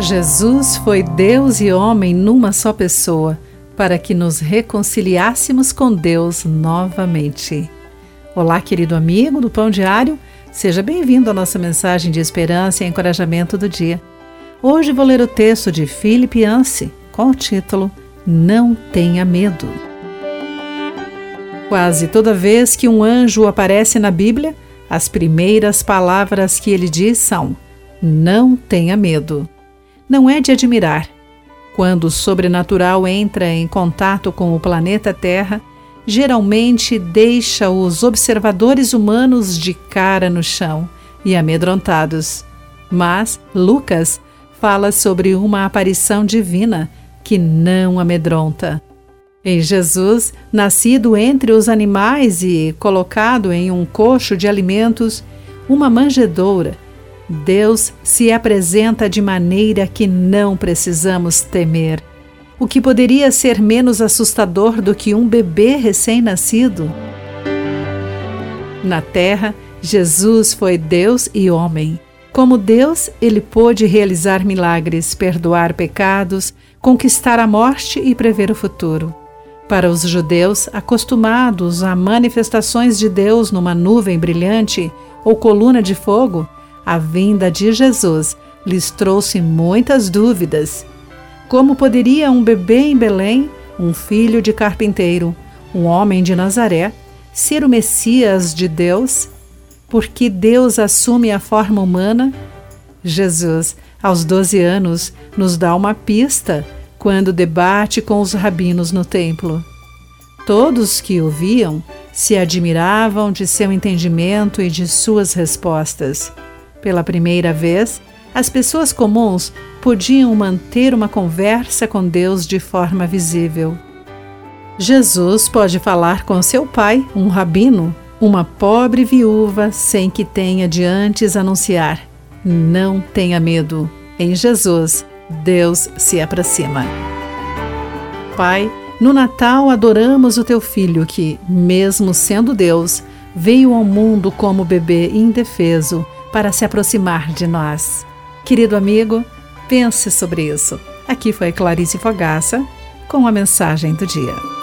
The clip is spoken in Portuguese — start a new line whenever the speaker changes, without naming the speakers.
Jesus foi Deus e homem numa só pessoa, para que nos reconciliássemos com Deus novamente. Olá, querido amigo do Pão Diário, seja bem-vindo à nossa mensagem de esperança e encorajamento do dia. Hoje vou ler o texto de Philip Yancey com o título Não Tenha Medo. Quase toda vez que um anjo aparece na Bíblia, as primeiras palavras que ele diz são: Não tenha medo não é de admirar. Quando o sobrenatural entra em contato com o planeta Terra, geralmente deixa os observadores humanos de cara no chão e amedrontados. Mas Lucas fala sobre uma aparição divina que não amedronta. Em Jesus, nascido entre os animais e colocado em um coxo de alimentos, uma manjedoura Deus se apresenta de maneira que não precisamos temer. O que poderia ser menos assustador do que um bebê recém-nascido? Na terra, Jesus foi Deus e homem. Como Deus, ele pôde realizar milagres, perdoar pecados, conquistar a morte e prever o futuro. Para os judeus, acostumados a manifestações de Deus numa nuvem brilhante ou coluna de fogo, a vinda de Jesus lhes trouxe muitas dúvidas. Como poderia um bebê em Belém, um filho de carpinteiro, um homem de Nazaré, ser o Messias de Deus? Porque Deus assume a forma humana? Jesus, aos 12 anos, nos dá uma pista quando debate com os rabinos no templo. Todos que o viam se admiravam de seu entendimento e de suas respostas. Pela primeira vez, as pessoas comuns podiam manter uma conversa com Deus de forma visível. Jesus pode falar com seu pai, um rabino, uma pobre viúva, sem que tenha de antes anunciar: Não tenha medo. Em Jesus, Deus se aproxima. Pai, no Natal adoramos o teu filho que, mesmo sendo Deus, veio ao mundo como bebê indefeso para se aproximar de nós. Querido amigo, pense sobre isso. Aqui foi Clarice Fogaça com a mensagem do dia.